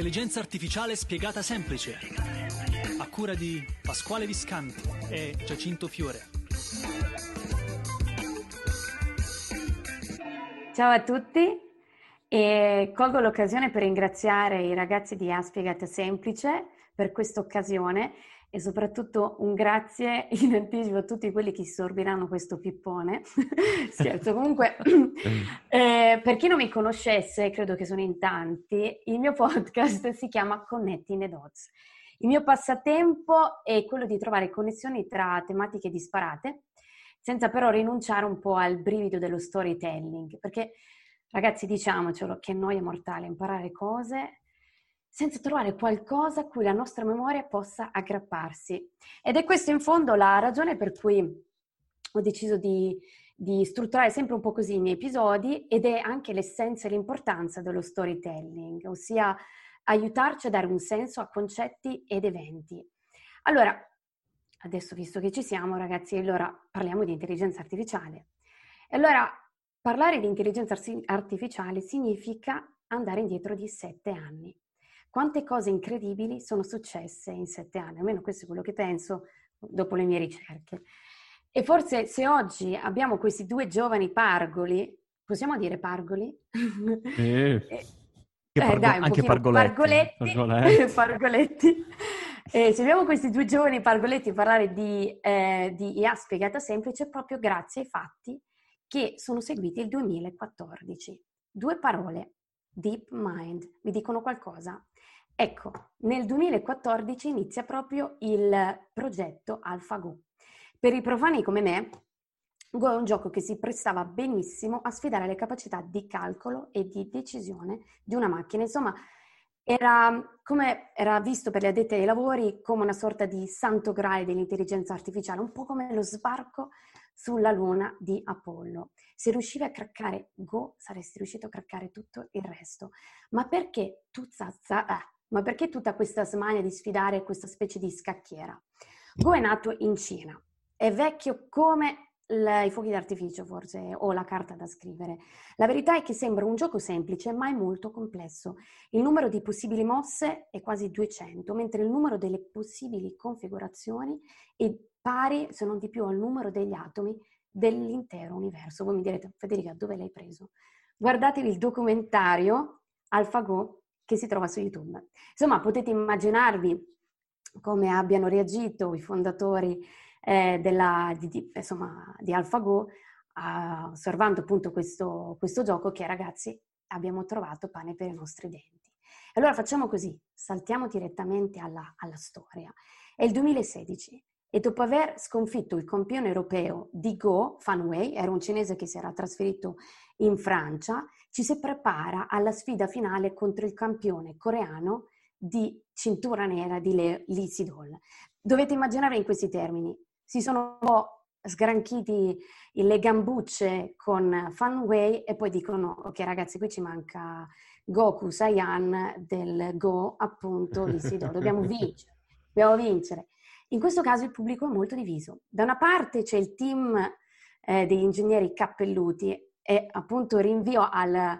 Intelligenza artificiale spiegata semplice. A cura di Pasquale Viscanti e Giacinto Fiore. Ciao a tutti e colgo l'occasione per ringraziare i ragazzi di Aspiegata Semplice per questa occasione e soprattutto un grazie in anticipo a tutti quelli che sorbiranno questo pippone. Scherzo, comunque, eh, per chi non mi conoscesse, credo che sono in tanti, il mio podcast si chiama Connecting the Dots. Il mio passatempo è quello di trovare connessioni tra tematiche disparate, senza però rinunciare un po' al brivido dello storytelling, perché ragazzi diciamocelo che noia mortale imparare cose senza trovare qualcosa a cui la nostra memoria possa aggrapparsi. Ed è questa in fondo la ragione per cui ho deciso di, di strutturare sempre un po' così i miei episodi ed è anche l'essenza e l'importanza dello storytelling, ossia aiutarci a dare un senso a concetti ed eventi. Allora, adesso visto che ci siamo ragazzi, allora parliamo di intelligenza artificiale. E allora parlare di intelligenza artificiale significa andare indietro di sette anni. Quante cose incredibili sono successe in sette anni, almeno questo è quello che penso dopo le mie ricerche. E forse se oggi abbiamo questi due giovani pargoli, possiamo dire pargoli? Eh, eh, pargo- dai, anche pargoletti. Pargoletti. pargoletti. Eh, se abbiamo questi due giovani pargoletti parlare di, eh, di IA spiegata semplice, proprio grazie ai fatti che sono seguiti il 2014. Due parole, Deep Mind, vi dicono qualcosa? Ecco, nel 2014 inizia proprio il progetto AlphaGo. Per i profani come me, Go è un gioco che si prestava benissimo a sfidare le capacità di calcolo e di decisione di una macchina. Insomma, era, come era visto per gli addetti ai lavori come una sorta di santo graal dell'intelligenza artificiale, un po' come lo sbarco sulla luna di Apollo. Se riuscivi a craccare Go, saresti riuscito a craccare tutto il resto. Ma perché tu zazza, eh, ma perché tutta questa smania di sfidare questa specie di scacchiera? Go è nato in Cina, è vecchio come i fuochi d'artificio forse o la carta da scrivere. La verità è che sembra un gioco semplice ma è molto complesso. Il numero di possibili mosse è quasi 200, mentre il numero delle possibili configurazioni è pari, se non di più, al numero degli atomi dell'intero universo. Voi mi direte, Federica, dove l'hai preso? Guardatevi il documentario AlphaGo che si trova su YouTube. Insomma, potete immaginarvi come abbiano reagito i fondatori eh, della, di, insomma, di AlphaGo uh, osservando appunto questo, questo gioco che ragazzi abbiamo trovato pane per i nostri denti. Allora facciamo così, saltiamo direttamente alla, alla storia. È il 2016 e dopo aver sconfitto il campione europeo di Go, Fan Wei, era un cinese che si era trasferito in Francia, ci si prepara alla sfida finale contro il campione coreano di cintura nera di Le- Lee Sedol. Dovete immaginare in questi termini, si sono un po' sgranchiti le gambucce con Fan Wei e poi dicono ok ragazzi qui ci manca Goku Saiyan del Go appunto Lee Sedol, dobbiamo vincere, dobbiamo vincere. In questo caso il pubblico è molto diviso. Da una parte c'è il team eh, degli ingegneri cappelluti e appunto rinvio al,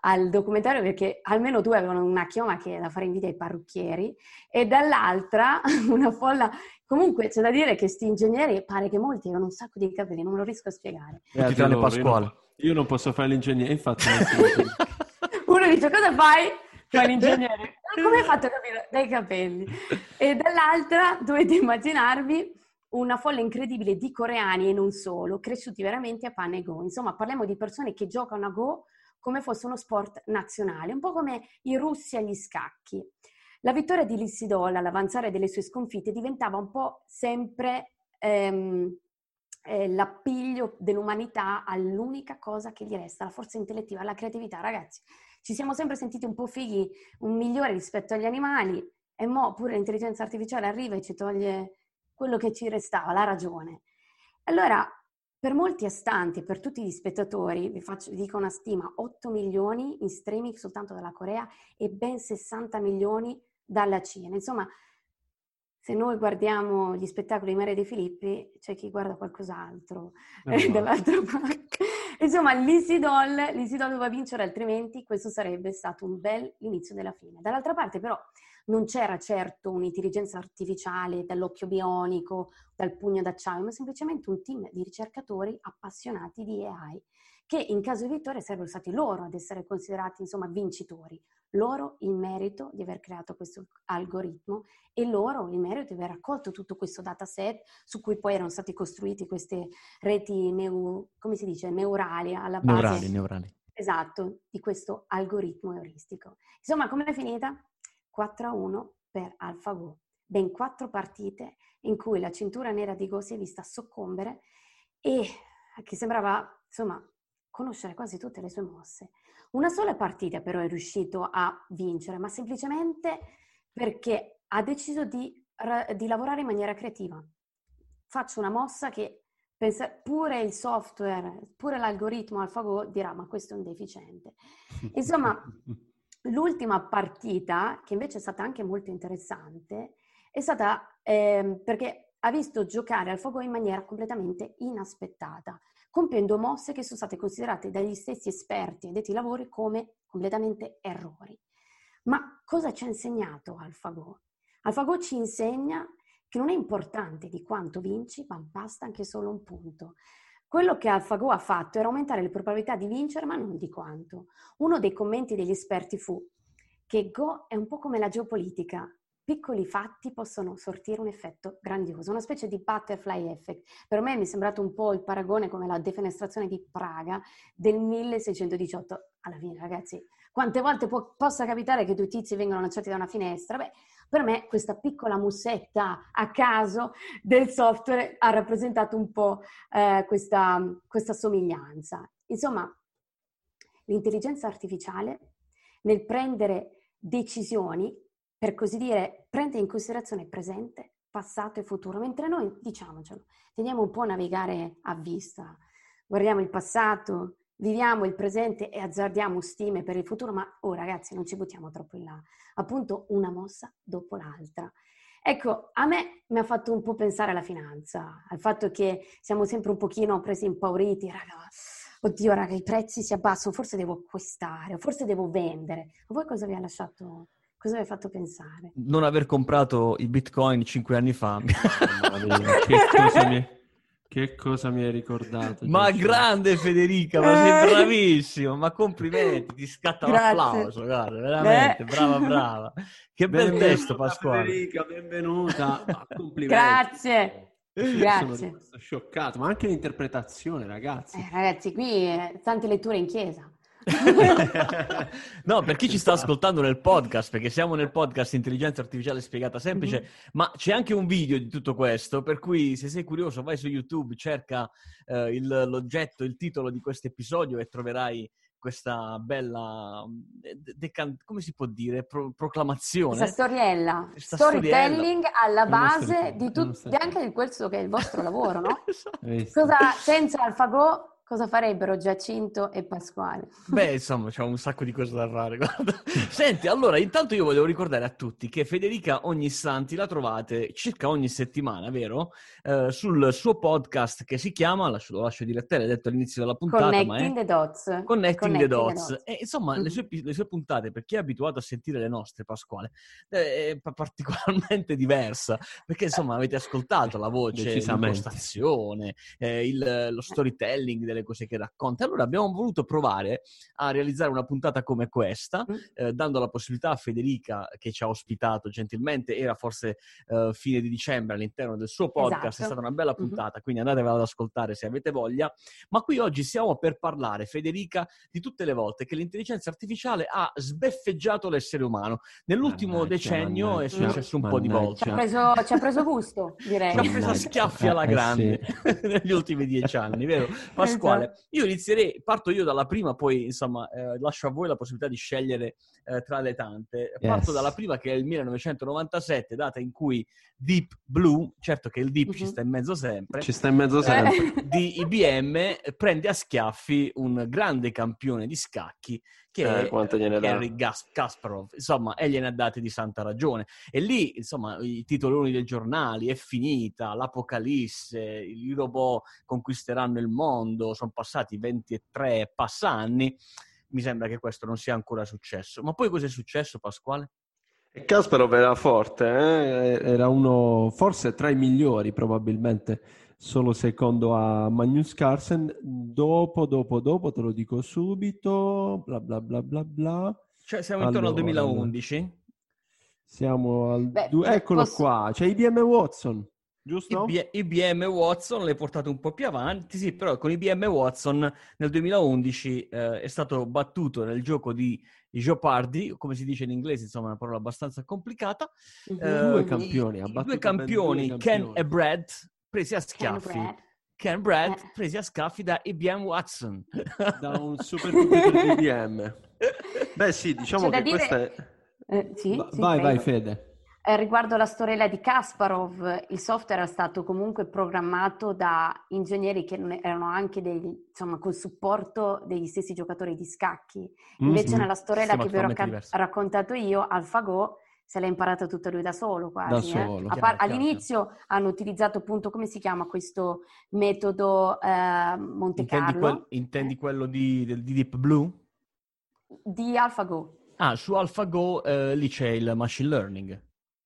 al, documentario perché almeno due avevano una chioma che è da fare invidia ai parrucchieri e dall'altra una folla. Comunque c'è da dire che questi ingegneri pare che molti avevano un sacco di capelli non me lo riesco a spiegare. Eh, tranne Pasquale. io, io non posso fare l'ingegnere infatti uno dice cosa fai? fai l'ingegnere. Come hai fatto a capire? dai capelli? E dall'altra dovete immaginarvi una folla incredibile di coreani e non solo, cresciuti veramente a pane e go. Insomma, parliamo di persone che giocano a go come fosse uno sport nazionale, un po' come i russi agli scacchi. La vittoria di Lissidol all'avanzare delle sue sconfitte diventava un po' sempre ehm, eh, l'appiglio dell'umanità all'unica cosa che gli resta, la forza intellettiva, la creatività. Ragazzi, ci siamo sempre sentiti un po' fighi, un migliore rispetto agli animali e mo pure l'intelligenza artificiale arriva e ci toglie quello che ci restava, la ragione. Allora, per molti astanti, per tutti gli spettatori, vi, faccio, vi dico una stima, 8 milioni in streaming soltanto dalla Corea e ben 60 milioni dalla Cina. Insomma, se noi guardiamo gli spettacoli di Maria De Filippi, c'è chi guarda qualcos'altro eh, dall'altra parte. Insomma, l'Isidol, l'Isidol doveva vincere, altrimenti questo sarebbe stato un bel inizio della fine. Dall'altra parte, però, non c'era certo un'intelligenza artificiale dall'occhio bionico, dal pugno d'acciaio, ma semplicemente un team di ricercatori appassionati di AI che in caso di vittoria sarebbero stati loro ad essere considerati insomma vincitori, loro il merito di aver creato questo algoritmo e loro il merito di aver raccolto tutto questo dataset su cui poi erano stati costruiti queste reti neu, come si dice, neurali alla base. Neurali, neurali. Esatto, di questo algoritmo euristico. Insomma, come è finita? 4 a 1 per AlphaGo. Ben quattro partite in cui la cintura nera di Go si è vista soccombere e che sembrava, insomma, conoscere quasi tutte le sue mosse. Una sola partita però è riuscito a vincere, ma semplicemente perché ha deciso di, di lavorare in maniera creativa. Faccio una mossa che pensa, pure il software, pure l'algoritmo AlphaGo dirà ma questo è un deficiente. Insomma, l'ultima partita, che invece è stata anche molto interessante, è stata eh, perché ha visto giocare AlphaGo in maniera completamente inaspettata compiendo mosse che sono state considerate dagli stessi esperti e detti lavori come completamente errori. Ma cosa ci ha insegnato AlphaGo? AlphaGo ci insegna che non è importante di quanto vinci, ma basta anche solo un punto. Quello che AlphaGo ha fatto era aumentare le probabilità di vincere, ma non di quanto. Uno dei commenti degli esperti fu che Go è un po' come la geopolitica, piccoli fatti possono sortire un effetto grandioso, una specie di butterfly effect. Per me mi è sembrato un po' il paragone come la defenestrazione di Praga del 1618. Alla fine, ragazzi, quante volte può, possa capitare che due tizi vengano lanciati da una finestra? Beh, per me questa piccola musetta a caso del software ha rappresentato un po' eh, questa, questa somiglianza. Insomma, l'intelligenza artificiale nel prendere decisioni per così dire, prende in considerazione presente, passato e futuro, mentre noi, diciamocelo, teniamo un po' a navigare a vista, guardiamo il passato, viviamo il presente e azzardiamo stime per il futuro, ma oh ragazzi non ci buttiamo troppo in là, appunto una mossa dopo l'altra. Ecco, a me mi ha fatto un po' pensare alla finanza, al fatto che siamo sempre un pochino presi impauriti, raga, oddio raga, i prezzi si abbassano, forse devo acquistare, forse devo vendere. A voi cosa vi ha lasciato Cosa vi ha fatto pensare? Non aver comprato i bitcoin cinque anni fa. che, cosa mi... che cosa mi hai ricordato? Ma giusto? grande Federica, ma sei bravissimo, ma complimenti, ti scatta Grazie. l'applauso, guarda, veramente, Beh. brava, brava. Che bel testo Pasquale. Federica, benvenuta, complimenti. Grazie. Grazie. Sono scioccato, ma anche l'interpretazione, ragazzi. Eh, ragazzi, qui eh, tante letture in chiesa. no, per chi ci sta ascoltando nel podcast, perché siamo nel podcast Intelligenza Artificiale Spiegata Semplice, mm-hmm. ma c'è anche un video di tutto questo, per cui se sei curioso vai su YouTube, cerca eh, il, l'oggetto, il titolo di questo episodio e troverai questa bella, decan- come si può dire, Pro- proclamazione. Questa storiella, questa storytelling storiella. alla base di tutto, anche di questo che è il vostro lavoro, no? Esatto. Cosa, senza AlphaGo cosa farebbero Giacinto e Pasquale? Beh, insomma, c'è un sacco di cose da fare. Guarda. Senti, allora, intanto io volevo ricordare a tutti che Federica ogni Santi la trovate circa ogni settimana, vero? Eh, sul suo podcast che si chiama, lascio, lo lascio dire a te, l'hai detto all'inizio della puntata, Connecting the Dots. Connecting, Connecting the, dots. the Dots. E, insomma, mm-hmm. le, sue, le, sue, puntate, per chi è abituato a sentire le nostre, Pasquale, è particolarmente diversa, perché insomma avete ascoltato la voce, l'impostazione, eh, il, lo storytelling delle cose che racconta. Allora abbiamo voluto provare a realizzare una puntata come questa, mm. eh, dando la possibilità a Federica, che ci ha ospitato gentilmente, era forse eh, fine di dicembre all'interno del suo podcast, esatto. è stata una bella mm-hmm. puntata, mm-hmm. quindi andatevela ad ascoltare se avete voglia. Ma qui oggi siamo per parlare, Federica, di tutte le volte che l'intelligenza artificiale ha sbeffeggiato l'essere umano. Nell'ultimo mannaggia, decennio mannaggia, è successo un mannaggia. po' di volte. Ci ha preso, ci ha preso gusto, direi. Ci ha preso a schiaffi alla grande eh, sì. negli ultimi dieci anni, vero? Pasquale, quale io inizierei, parto io dalla prima, poi insomma eh, lascio a voi la possibilità di scegliere eh, tra le tante. Parto yes. dalla prima che è il 1997, data in cui Deep Blue, certo che il Deep uh-huh. ci mhm. sta in mezzo sempre, ci sta in mezzo sempre, eh, di IBM prende a schiaffi un grande campione di scacchi che eh, è Gary Gas- Kasparov, insomma, e gliene ha date di santa ragione. E lì, insomma, i titoloni dei giornali, è finita, l'apocalisse, i robot conquisteranno il mondo, sono passati 23 passanni, mi sembra che questo non sia ancora successo. Ma poi cosa è successo, Pasquale? E Kasparov era forte, eh? era uno forse tra i migliori probabilmente, solo secondo a Magnus Carlsen. Dopo, dopo, dopo, te lo dico subito, bla bla bla bla bla. Cioè siamo intorno allora, al 2011? Siamo al... Beh, du- eccolo posso... qua, c'è IBM Watson. Giusto? IB- IBM Watson l'hai portato un po' più avanti, sì, però con IBM Watson nel 2011 eh, è stato battuto nel gioco di Jeopardy, come si dice in inglese, insomma, è una parola abbastanza complicata. Eh, due campioni, i, due campioni, due Ken e Brad, presi a schiaffi. Ken, Brad, Ken Brad eh. presi a scaffi da IBM Watson. Da un supercomputer di IBM. Beh sì, diciamo C'è che dire... questa è... Eh, sì, Va- sì, vai, vai Fede. Eh, riguardo la storiella di Kasparov, il software è stato comunque programmato da ingegneri che erano anche degli, insomma, col supporto degli stessi giocatori di scacchi. Mm, Invece mm-hmm. nella storiella che vi ho racca- raccontato io, AlphaGo, se l'ha imparata tutta lui da solo quasi. Da eh. solo, eh. par- all'inizio hanno utilizzato appunto, come si chiama questo metodo eh, Monte Carlo. Intendi, quel, intendi quello di, di Deep Blue? Di AlphaGo. Ah, su AlphaGo eh, lì c'è il machine learning.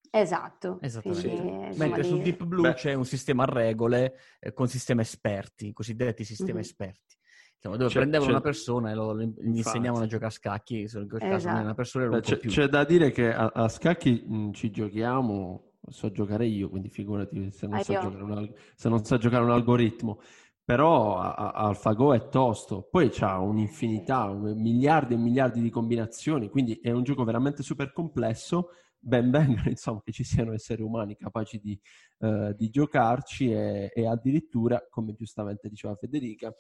Esatto. Esattamente. Quindi, Mentre su Deep Blue Beh. c'è un sistema a regole eh, con sistemi esperti, cosiddetti sistemi mm-hmm. esperti. Insomma, dove c'è, prendevano c'è... una persona e lo, gli insegnavano a giocare a scacchi, se in quel caso non è una persona Beh, c'è, c'è, da dire che a, a scacchi mh, ci giochiamo, so giocare io, quindi figurati se non, so giocare un, se non so giocare un algoritmo. Però AlphaGo è tosto, poi c'ha un'infinità, miliardi e miliardi di combinazioni, quindi è un gioco veramente super complesso ben vengano insomma che ci siano esseri umani capaci di, uh, di giocarci e, e, addirittura, come giustamente diceva Federica,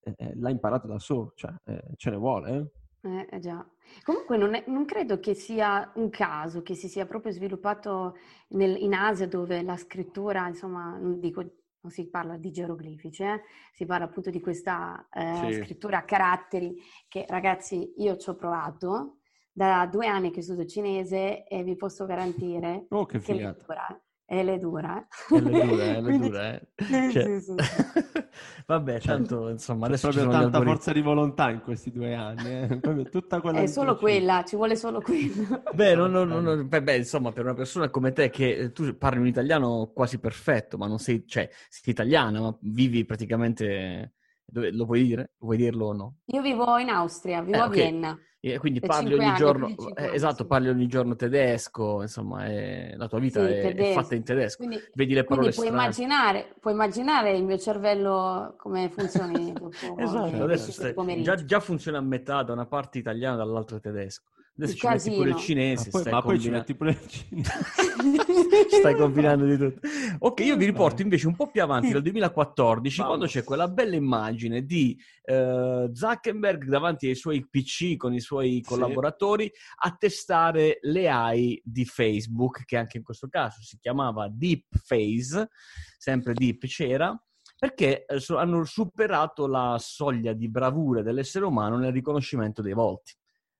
eh, eh, l'ha imparato da solo, cioè eh, ce ne vuole. Eh? Eh, già. Comunque non, è, non, credo che sia un caso che si sia proprio sviluppato nel, in Asia dove la scrittura, insomma, non dico non si parla di geroglifici, eh? si parla appunto di questa eh, sì. scrittura a caratteri che ragazzi io ci ho provato da due anni che studio cinese e vi posso garantire oh, che, che dura. E le dura. E le dura, e le dura, eh. Cioè... Sì, sì, sì. Vabbè, tanto insomma adesso c'è proprio tanta forza di volontà in questi due anni, eh. tutta quella È solo quella, ci vuole solo quella. Beh, no, no, no, beh, beh, insomma, per una persona come te che eh, tu parli un italiano quasi perfetto, ma non sei, cioè, sei italiana, ma vivi praticamente dove, lo puoi dire? Vuoi dirlo o no? Io vivo in Austria, vivo eh, a Vienna. E quindi parli ogni anni, giorno, eh, esatto, parli ogni giorno tedesco, insomma, è, la tua vita sì, è, è, fatta in tedesco. Quindi, Vedi le parole puoi immaginare, puoi immaginare, il mio cervello come funzioni dopo Esatto, adesso stai, già, già funziona a metà, da una parte italiano, dall'altra tedesco. Adesso ci metti pure il cinese. Ma poi, ma poi ci metti pure il cinese. stai combinando di tutto. Ok, io vi riporto invece un po' più avanti, nel 2014, Vamos. quando c'è quella bella immagine di uh, Zuckerberg davanti ai suoi PC con i suoi collaboratori sì. a testare le AI di Facebook, che anche in questo caso si chiamava Deep Face, sempre Deep c'era perché eh, hanno superato la soglia di bravura dell'essere umano nel riconoscimento dei volti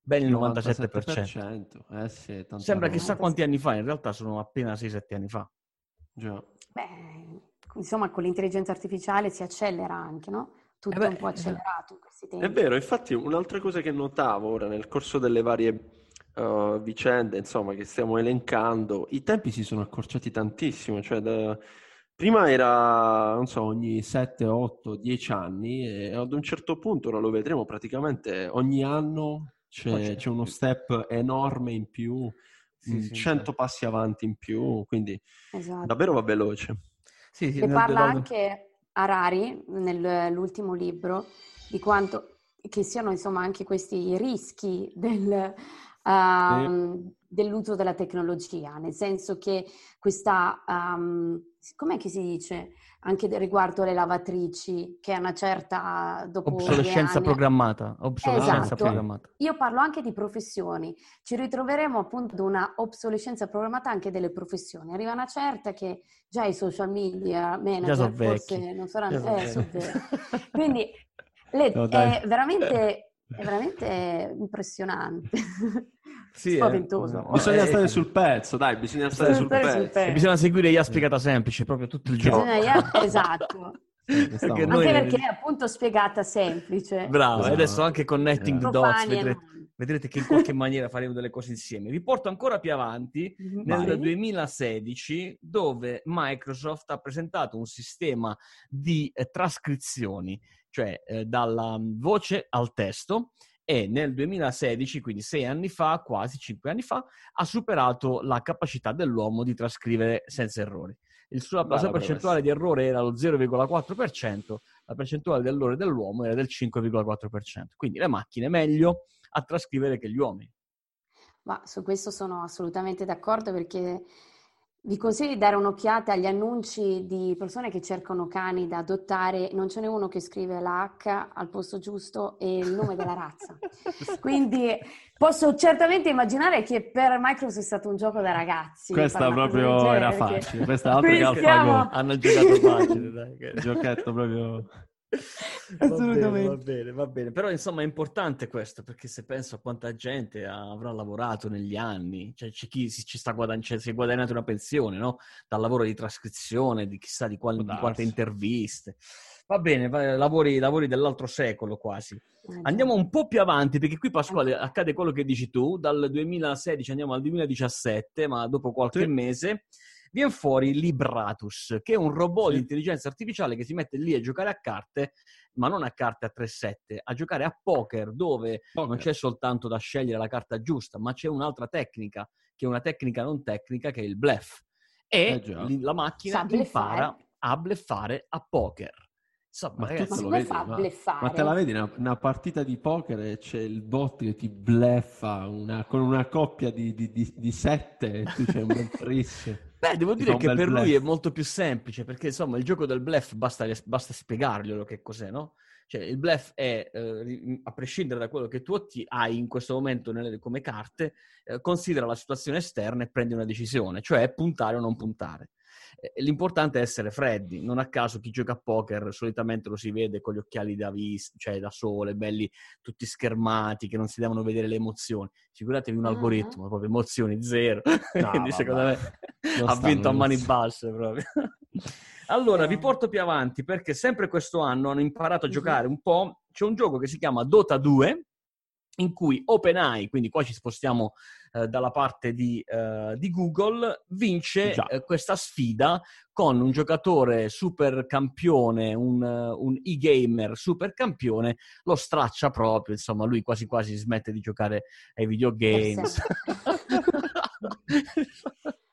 ben il 97%. 97%. Eh sì, Sembra chissà quanti anni fa, in realtà sono appena 6-7 anni fa. Già. Beh, insomma, con l'intelligenza artificiale si accelera anche, no? Tutto eh beh, un po' accelerato in questi tempi. È vero, infatti un'altra cosa che notavo ora nel corso delle varie uh, vicende, insomma, che stiamo elencando, i tempi si sono accorciati tantissimo, cioè da... Prima era, non so, ogni 7, 8, 10 anni e ad un certo punto, ora lo vedremo, praticamente ogni anno c'è, c'è uno step enorme in più, sì, sì, 100 sì. passi avanti in più, quindi esatto. davvero va veloce. Sì, sì, e parla nel... anche Harari nell'ultimo libro di quanto che siano insomma anche questi rischi del, uh, dell'uso della tecnologia, nel senso che questa, um, com'è che si dice? anche riguardo le lavatrici, che è una certa... Dopo obsolescenza programmata. Obsolescenza esatto. programmata. Io parlo anche di professioni. Ci ritroveremo appunto ad una obsolescenza programmata anche delle professioni. Arriva una certa che già i social media manager forse non saranno... Eh, Quindi le, no, è veramente È veramente impressionante. Sì, Spaventoso. Eh, bisogna stare sul pezzo, dai, bisogna stare, sul, pezzo. sul, pezzo. Bisogna seguire Ia spiegata semplice proprio tutto il giorno. esatto. perché anche perché è appunto spiegata semplice. Bravo, e adesso anche connecting the dots, vedrete, vedrete, che in qualche maniera faremo delle cose insieme. Vi porto ancora più avanti, mm-hmm. nel Vai. 2016, dove Microsoft ha presentato un sistema di eh, trascrizioni, cioè eh, dalla voce al testo, e nel 2016, quindi sei anni fa, quasi cinque anni fa, ha superato la capacità dell'uomo di trascrivere senza errori. Sua, la sua percentuale di errore era lo 0,4%, la percentuale dell'errore dell'uomo era del 5,4%. Quindi le macchine meglio a trascrivere che gli uomini. Ma su questo sono assolutamente d'accordo perché vi consiglio di dare un'occhiata agli annunci di persone che cercano cani da adottare, non ce n'è uno che scrive la H al posto giusto e il nome della razza. Quindi posso certamente immaginare che per Microsoft è stato un gioco da ragazzi. Questa proprio era facile, questa altra che siamo... hanno giocato facile, dai. Giochetto proprio... Assolutamente. Va bene, va bene, va bene. Però insomma è importante questo perché se penso a quanta gente avrà lavorato negli anni, cioè c'è chi si, ci sta guadagnando, cioè, si è guadagnato una pensione, no? Dal lavoro di trascrizione, di chissà di, quali, di quante interviste. Va bene, va, lavori, lavori, dell'altro secolo quasi. Eh, andiamo un po' più avanti perché qui Pasquale eh. accade quello che dici tu, dal 2016 andiamo al 2017, ma dopo qualche sì. mese viene fuori Libratus, che è un robot sì. di intelligenza artificiale che si mette lì a giocare a carte, ma non a carte a 3-7, a giocare a poker, dove poker. non c'è soltanto da scegliere la carta giusta, ma c'è un'altra tecnica, che è una tecnica non tecnica, che è il bluff. E eh la macchina Sa impara a bleffare a poker. Insomma, ma, ragazzi, ma, vedi, ma, ma, te la vedi una, una, partita di poker e c'è il bot che ti bleffa una, con una coppia di, di, di, di sette e tu c'è un bel tris. Beh, devo dire che per bluff. lui è molto più semplice, perché insomma il gioco del bluff basta, basta spiegarglielo che cos'è, no? Cioè il bluff è, eh, a prescindere da quello che tu hai in questo momento nelle, come carte, eh, considera la situazione esterna e prendi una decisione, cioè puntare o non puntare. L'importante è essere freddi, non a caso chi gioca a poker solitamente lo si vede con gli occhiali da vista, cioè da sole, belli tutti schermati, che non si devono vedere le emozioni. Figuratevi un algoritmo, proprio emozioni zero, no, quindi secondo me ha vinto a mani basse proprio. allora, vi porto più avanti perché sempre questo anno hanno imparato a giocare un po', c'è un gioco che si chiama Dota 2, in cui OpenAI, quindi qua ci spostiamo eh, dalla parte di, eh, di Google, vince eh, questa sfida con un giocatore super campione, un, un e-gamer super campione, lo straccia proprio, insomma lui quasi quasi smette di giocare ai videogames.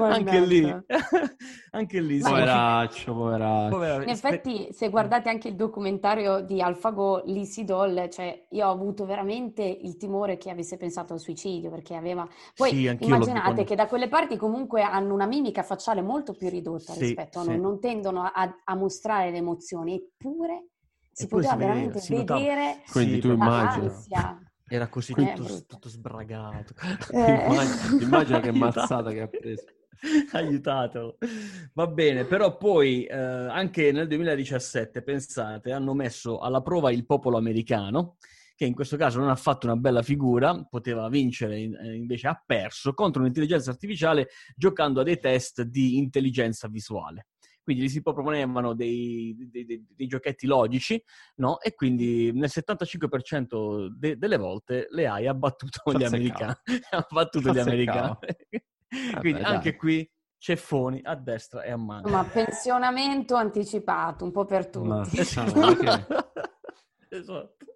anche lì, anche lì poveraccio, poveraccio, poveraccio. In effetti, se guardate anche il documentario di AlphaGo, Lizzie Doll, cioè io ho avuto veramente il timore che avesse pensato al suicidio perché aveva. Poi sì, immaginate che da quelle parti comunque hanno una mimica facciale molto più ridotta sì, rispetto a noi, sì. non tendono a, a, mostrare le emozioni, eppure si Eppure poteva si veramente vedere. vedere Quindi tu immagini. Era così tutto, tutto, sbragato. Eh. Immagina, immagina che mazzata che ha preso. Aiutatelo. Va bene, però poi eh, anche nel 2017, pensate, hanno messo alla prova il popolo americano, che in questo caso non ha fatto una bella figura, poteva vincere, eh, invece ha perso contro un'intelligenza artificiale giocando a dei test di intelligenza visuale quindi gli si proponevano dei, dei, dei, dei giochetti logici, no? E quindi nel 75% de, delle volte le hai abbattuto gli americani. ha battuto gli americani. quindi Vabbè, anche dai. qui ceffoni a destra e a mano. Ma pensionamento anticipato, un po' per tutti. Ma, esatto.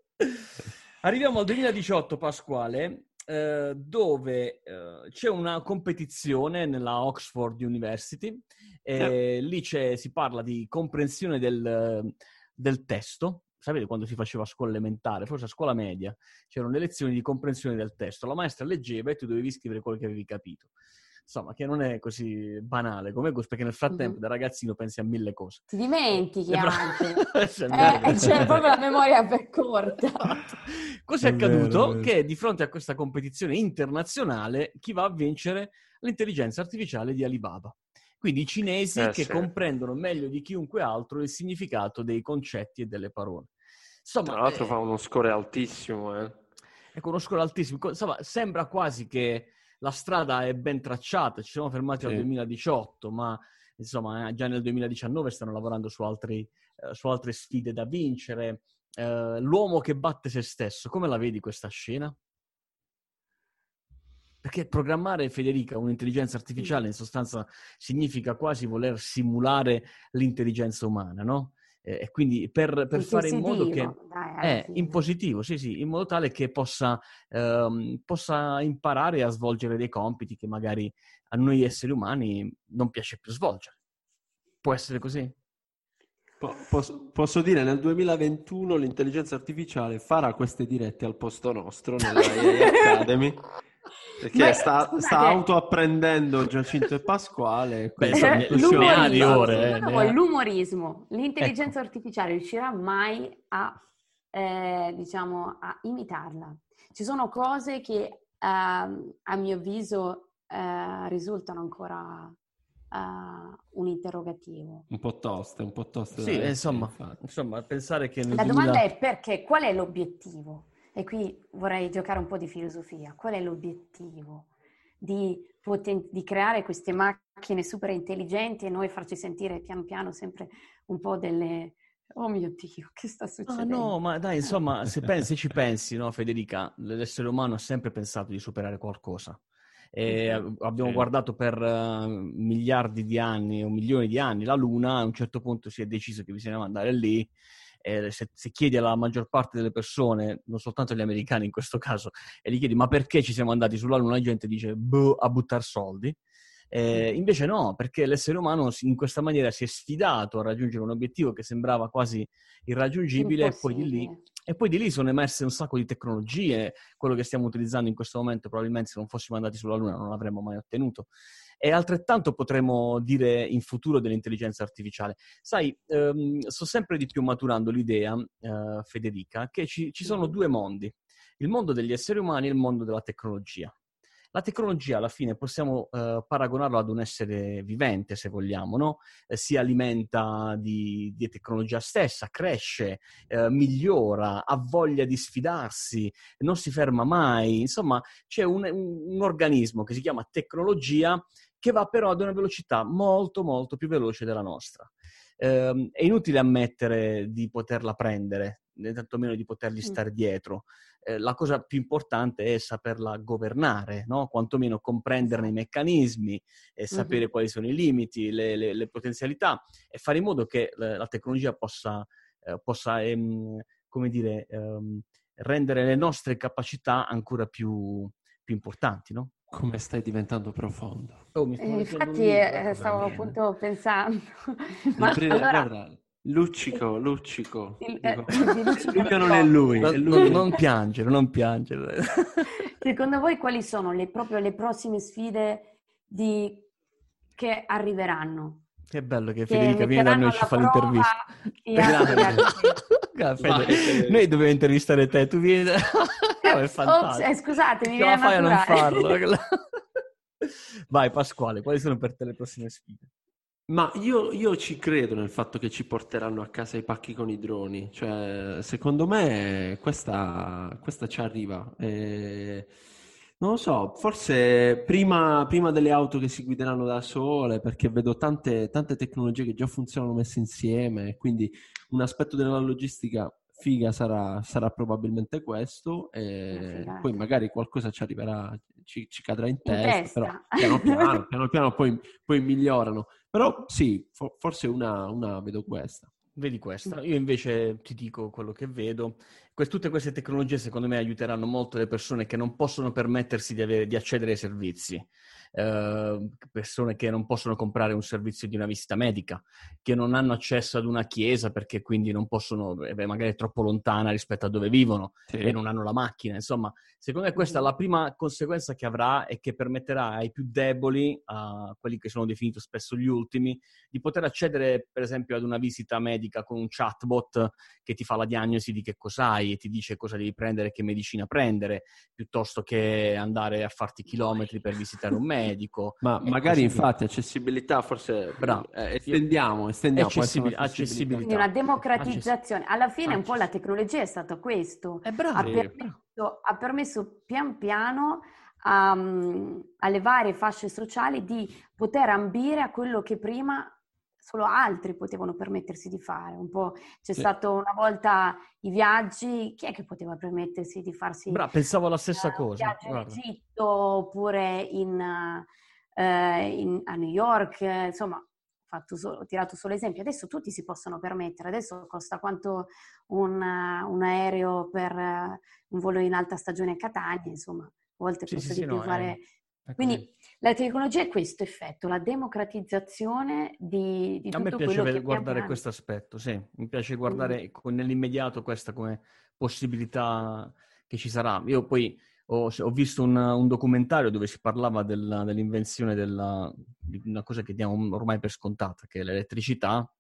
Arriviamo al 2018, Pasquale, eh, dove eh, c'è una competizione nella Oxford University. Eh, lì si parla di comprensione del, del, testo. Sapete quando si faceva a scuola elementare, forse a scuola media, c'erano le lezioni di comprensione del testo. La maestra leggeva e tu dovevi scrivere quello che avevi capito insomma, che non è così banale come questo, perché nel frattempo mm-hmm. da ragazzino pensi a mille cose. Ti dimentichi eh, anche. eh, c'è proprio la memoria per corta. Cosa è, è accaduto? Vero, che di fronte a questa competizione internazionale, chi va a vincere? L'intelligenza artificiale di Alibaba. Quindi i cinesi eh, che sì. comprendono meglio di chiunque altro il significato dei concetti e delle parole. Insomma, Tra l'altro eh, fa uno score altissimo, eh. Ecco, uno score altissimo. Insomma, sembra quasi che la strada è ben tracciata, ci siamo fermati sì. al 2018, ma insomma eh, già nel 2019 stanno lavorando su, altri, eh, su altre sfide da vincere. Eh, l'uomo che batte se stesso, come la vedi questa scena? Perché programmare, Federica, un'intelligenza artificiale in sostanza significa quasi voler simulare l'intelligenza umana, no? E quindi per, per fare in modo che... Dai, eh, in positivo, sì, sì, in modo tale che possa, ehm, possa imparare a svolgere dei compiti che magari a noi esseri umani non piace più svolgere. Può essere così? Posso, posso, dire, nel 2021 l'intelligenza artificiale farà queste dirette al posto nostro nella AI Academy. Perché sta, sta autoapprendendo Giacinto e Pasquale. Beh, sono l'umorismo, di ore. Eh, l'umorismo. L'intelligenza ecco. artificiale riuscirà mai a, eh, diciamo, a imitarla. Ci sono cose che eh, a mio avviso eh, risultano ancora uh, un interrogativo. Un po' toste, un po' toste. Sì, insomma, insomma, pensare che... La 2000... domanda è perché? Qual è l'obiettivo? E qui vorrei giocare un po' di filosofia. Qual è l'obiettivo? Di, poten- di creare queste macchine super intelligenti e noi farci sentire piano piano sempre un po' delle, Oh mio Dio, che sta succedendo? Ah, no, ma dai, insomma, se, pensi, se ci pensi, no, Federica, l'essere umano ha sempre pensato di superare qualcosa. E abbiamo sì. guardato per uh, miliardi di anni o milioni di anni la Luna, a un certo punto si è deciso che bisognava andare lì eh, se, se, chiedi alla maggior parte delle persone, non soltanto agli americani in questo caso, e gli chiedi ma perché ci siamo andati sulla Luna, la gente dice boh, a buttare soldi. Eh, invece no, perché l'essere umano in questa maniera si è sfidato a raggiungere un obiettivo che sembrava quasi irraggiungibile e poi, lì, e poi, di lì, sono emerse un sacco di tecnologie, quello che stiamo utilizzando in questo momento probabilmente se non fossimo andati sulla Luna non l'avremmo mai ottenuto. E altrettanto potremmo dire in futuro dell'intelligenza artificiale. Sai, ehm, sto sempre di più maturando l'idea, eh, Federica, che ci, ci sono due mondi, il mondo degli esseri umani e il mondo della tecnologia. La tecnologia alla fine possiamo eh, paragonarlo ad un essere vivente, se vogliamo, no? eh, si alimenta di, di, tecnologia stessa, cresce, eh, migliora, ha voglia di sfidarsi, non si ferma mai. Insomma, c'è un, un, un organismo che si chiama tecnologia che va però ad una velocità molto, molto più veloce della nostra. Eh, è inutile ammettere di poterla prendere, né tantomeno di potergli stare dietro. Eh, la cosa più importante è saperla governare, no? quantomeno comprenderne i esatto. meccanismi, e sapere mm-hmm. quali sono i limiti, le, le, le, potenzialità e fare in modo che la, la tecnologia possa, eh, possa ehm, come dire, ehm, rendere le nostre capacità ancora più, più importanti. No? Come stai diventando profondo. Oh, eh, infatti eh, stavo appunto pensando. Ma allora... Luccico, Luccico. Il, eh, Luccico non è lui, è lui. Non, piangere, non piangere. Secondo voi quali sono le, proprio le prossime sfide di... che arriveranno? Che bello che, che Federica viene da noi e ci fa l'intervista. Fede, noi dobbiamo intervistare te, tu vieni da... no, è fantastico. Ops, eh, scusate, mi viene a fai a non farlo. Vai Pasquale, quali sono per te le prossime sfide? Ma io, io, ci credo nel fatto che ci porteranno a casa i pacchi con i droni, cioè secondo me questa, questa ci arriva. E, non lo so, forse prima, prima, delle auto che si guideranno da sole, perché vedo tante, tante tecnologie che già funzionano messe insieme, quindi un aspetto della logistica figa sarà, sarà probabilmente questo, e poi magari qualcosa ci arriverà, ci, ci cadrà in testa, in testa. però piano piano, piano, piano poi, poi migliorano. Però sì, for- forse una, una vedo questa. Vedi questa. Io invece ti dico quello che vedo. Que- tutte queste tecnologie secondo me aiuteranno molto le persone che non possono permettersi di, avere, di accedere ai servizi. Uh, persone che non possono comprare un servizio di una visita medica, che non hanno accesso ad una chiesa perché quindi non possono, eh, beh, magari è troppo lontana rispetto a dove vivono sì. e non hanno la macchina. Insomma, secondo me questa è la prima conseguenza che avrà e che permetterà ai più deboli, a quelli che sono definiti spesso gli ultimi, di poter accedere per esempio ad una visita medica con un chatbot che ti fa la diagnosi di che cos'hai vai e ti dice cosa devi prendere, che medicina prendere, piuttosto che andare a farti chilometri per visitare un medico. Ma magari infatti accessibilità, forse Bravo. Eh, estendiamo, estendiamo. Accessibil- accessibilità. una democratizzazione. Alla fine un po' la tecnologia è stata questo. È bravo. Ha permesso, ha permesso pian piano a, alle varie fasce sociali di poter ambire a quello che prima solo altri potevano permettersi di fare. Un po' c'è sì. stato una volta i viaggi, chi è che poteva permettersi di farsi Bra, pensavo la stessa uh, cosa. in Egitto oppure in, uh, in, a New York, insomma, solo, ho tirato solo esempi. Adesso tutti si possono permettere, adesso costa quanto un, un aereo per uh, un volo in alta stagione a Catania, insomma, a volte sì, sì, di più no, fare... È quindi la tecnologia è questo effetto, la democratizzazione di, di A me piace guardare questo aspetto, sì, mi piace guardare mm. nell'immediato questa come possibilità che ci sarà. Io poi ho, ho visto un, un, documentario dove si parlava della, dell'invenzione della, di una cosa che diamo ormai per scontata, che è l'elettricità,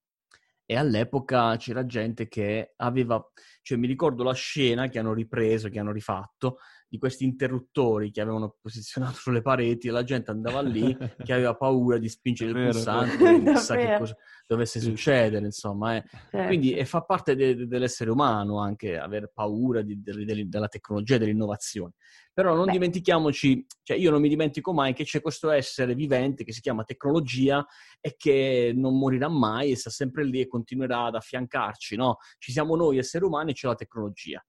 e all'epoca c'era gente che aveva, cioè mi ricordo la scena che hanno ripreso, che hanno rifatto, di questi interruttori che avevano posizionato sulle pareti e la gente andava lì che aveva paura di spingere il pulsante chissà che cosa dovesse succedere, insomma. Eh. Certo. Quindi e fa parte de- de- dell'essere umano anche aver paura di, de- della tecnologia e dell'innovazione. Però non Beh. dimentichiamoci, cioè io non mi dimentico mai che c'è questo essere vivente che si chiama tecnologia e che non morirà mai e sta sempre lì e continuerà ad affiancarci, no? Ci siamo noi esseri umani e c'è la tecnologia.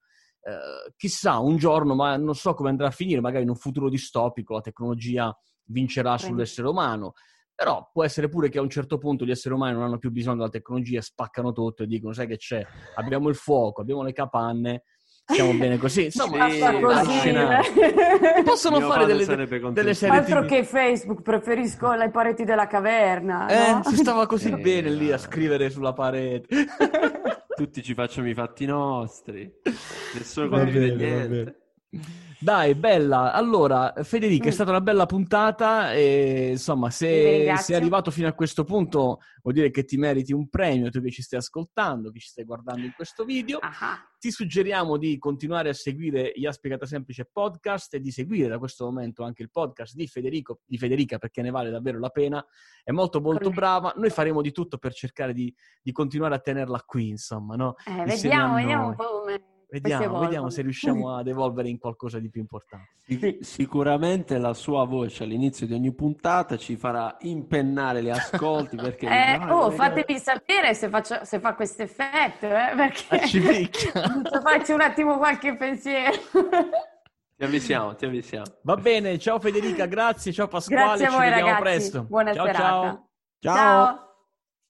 Eh, chissà, un giorno, ma non so come andrà a finire, magari in un futuro distopico la tecnologia vincerà sull'essere umano. Però può essere pure che a un certo punto gli esseri umani non hanno più bisogno della tecnologia, spaccano tutto e dicono: Sai che c'è? Abbiamo il fuoco, abbiamo le capanne, stiamo bene così. Insomma, sì, così. possono Mio fare delle, delle serie Altro TV. che Facebook, preferisco le pareti della caverna. Eh, no? si stava così eh, bene lì a scrivere sulla parete. Tutti ci facciamo i fatti nostri. Nessuno condivide niente. Dai, bella. Allora, Federica, mm. è stata una bella puntata e insomma, se sei arrivato fino a questo punto, vuol dire che ti meriti un premio, tu che ci stai ascoltando, che ci stai guardando in questo video. Aha. Ti suggeriamo di continuare a seguire gli Ha Spiegato Semplice podcast e di seguire da questo momento anche il podcast di, Federico, di Federica perché ne vale davvero la pena. È molto molto brava. Noi faremo di tutto per cercare di, di continuare a tenerla qui, insomma, no? Eh, vediamo, vediamo un po' come Vediamo, vediamo, se riusciamo ad evolvere in qualcosa di più importante. Sì. Sicuramente la sua voce all'inizio di ogni puntata ci farà impennare gli ascolti perché... eh, oh, fatemi sapere se, faccio, se fa questo effetto, eh, perché ci faccio un attimo qualche pensiero. Ti avvisiamo, ti avvisiamo. Va bene, ciao Federica, grazie, ciao Pasquale, grazie a voi, ci vediamo ragazzi. presto. Buona ciao, serata. ciao. ciao. ciao.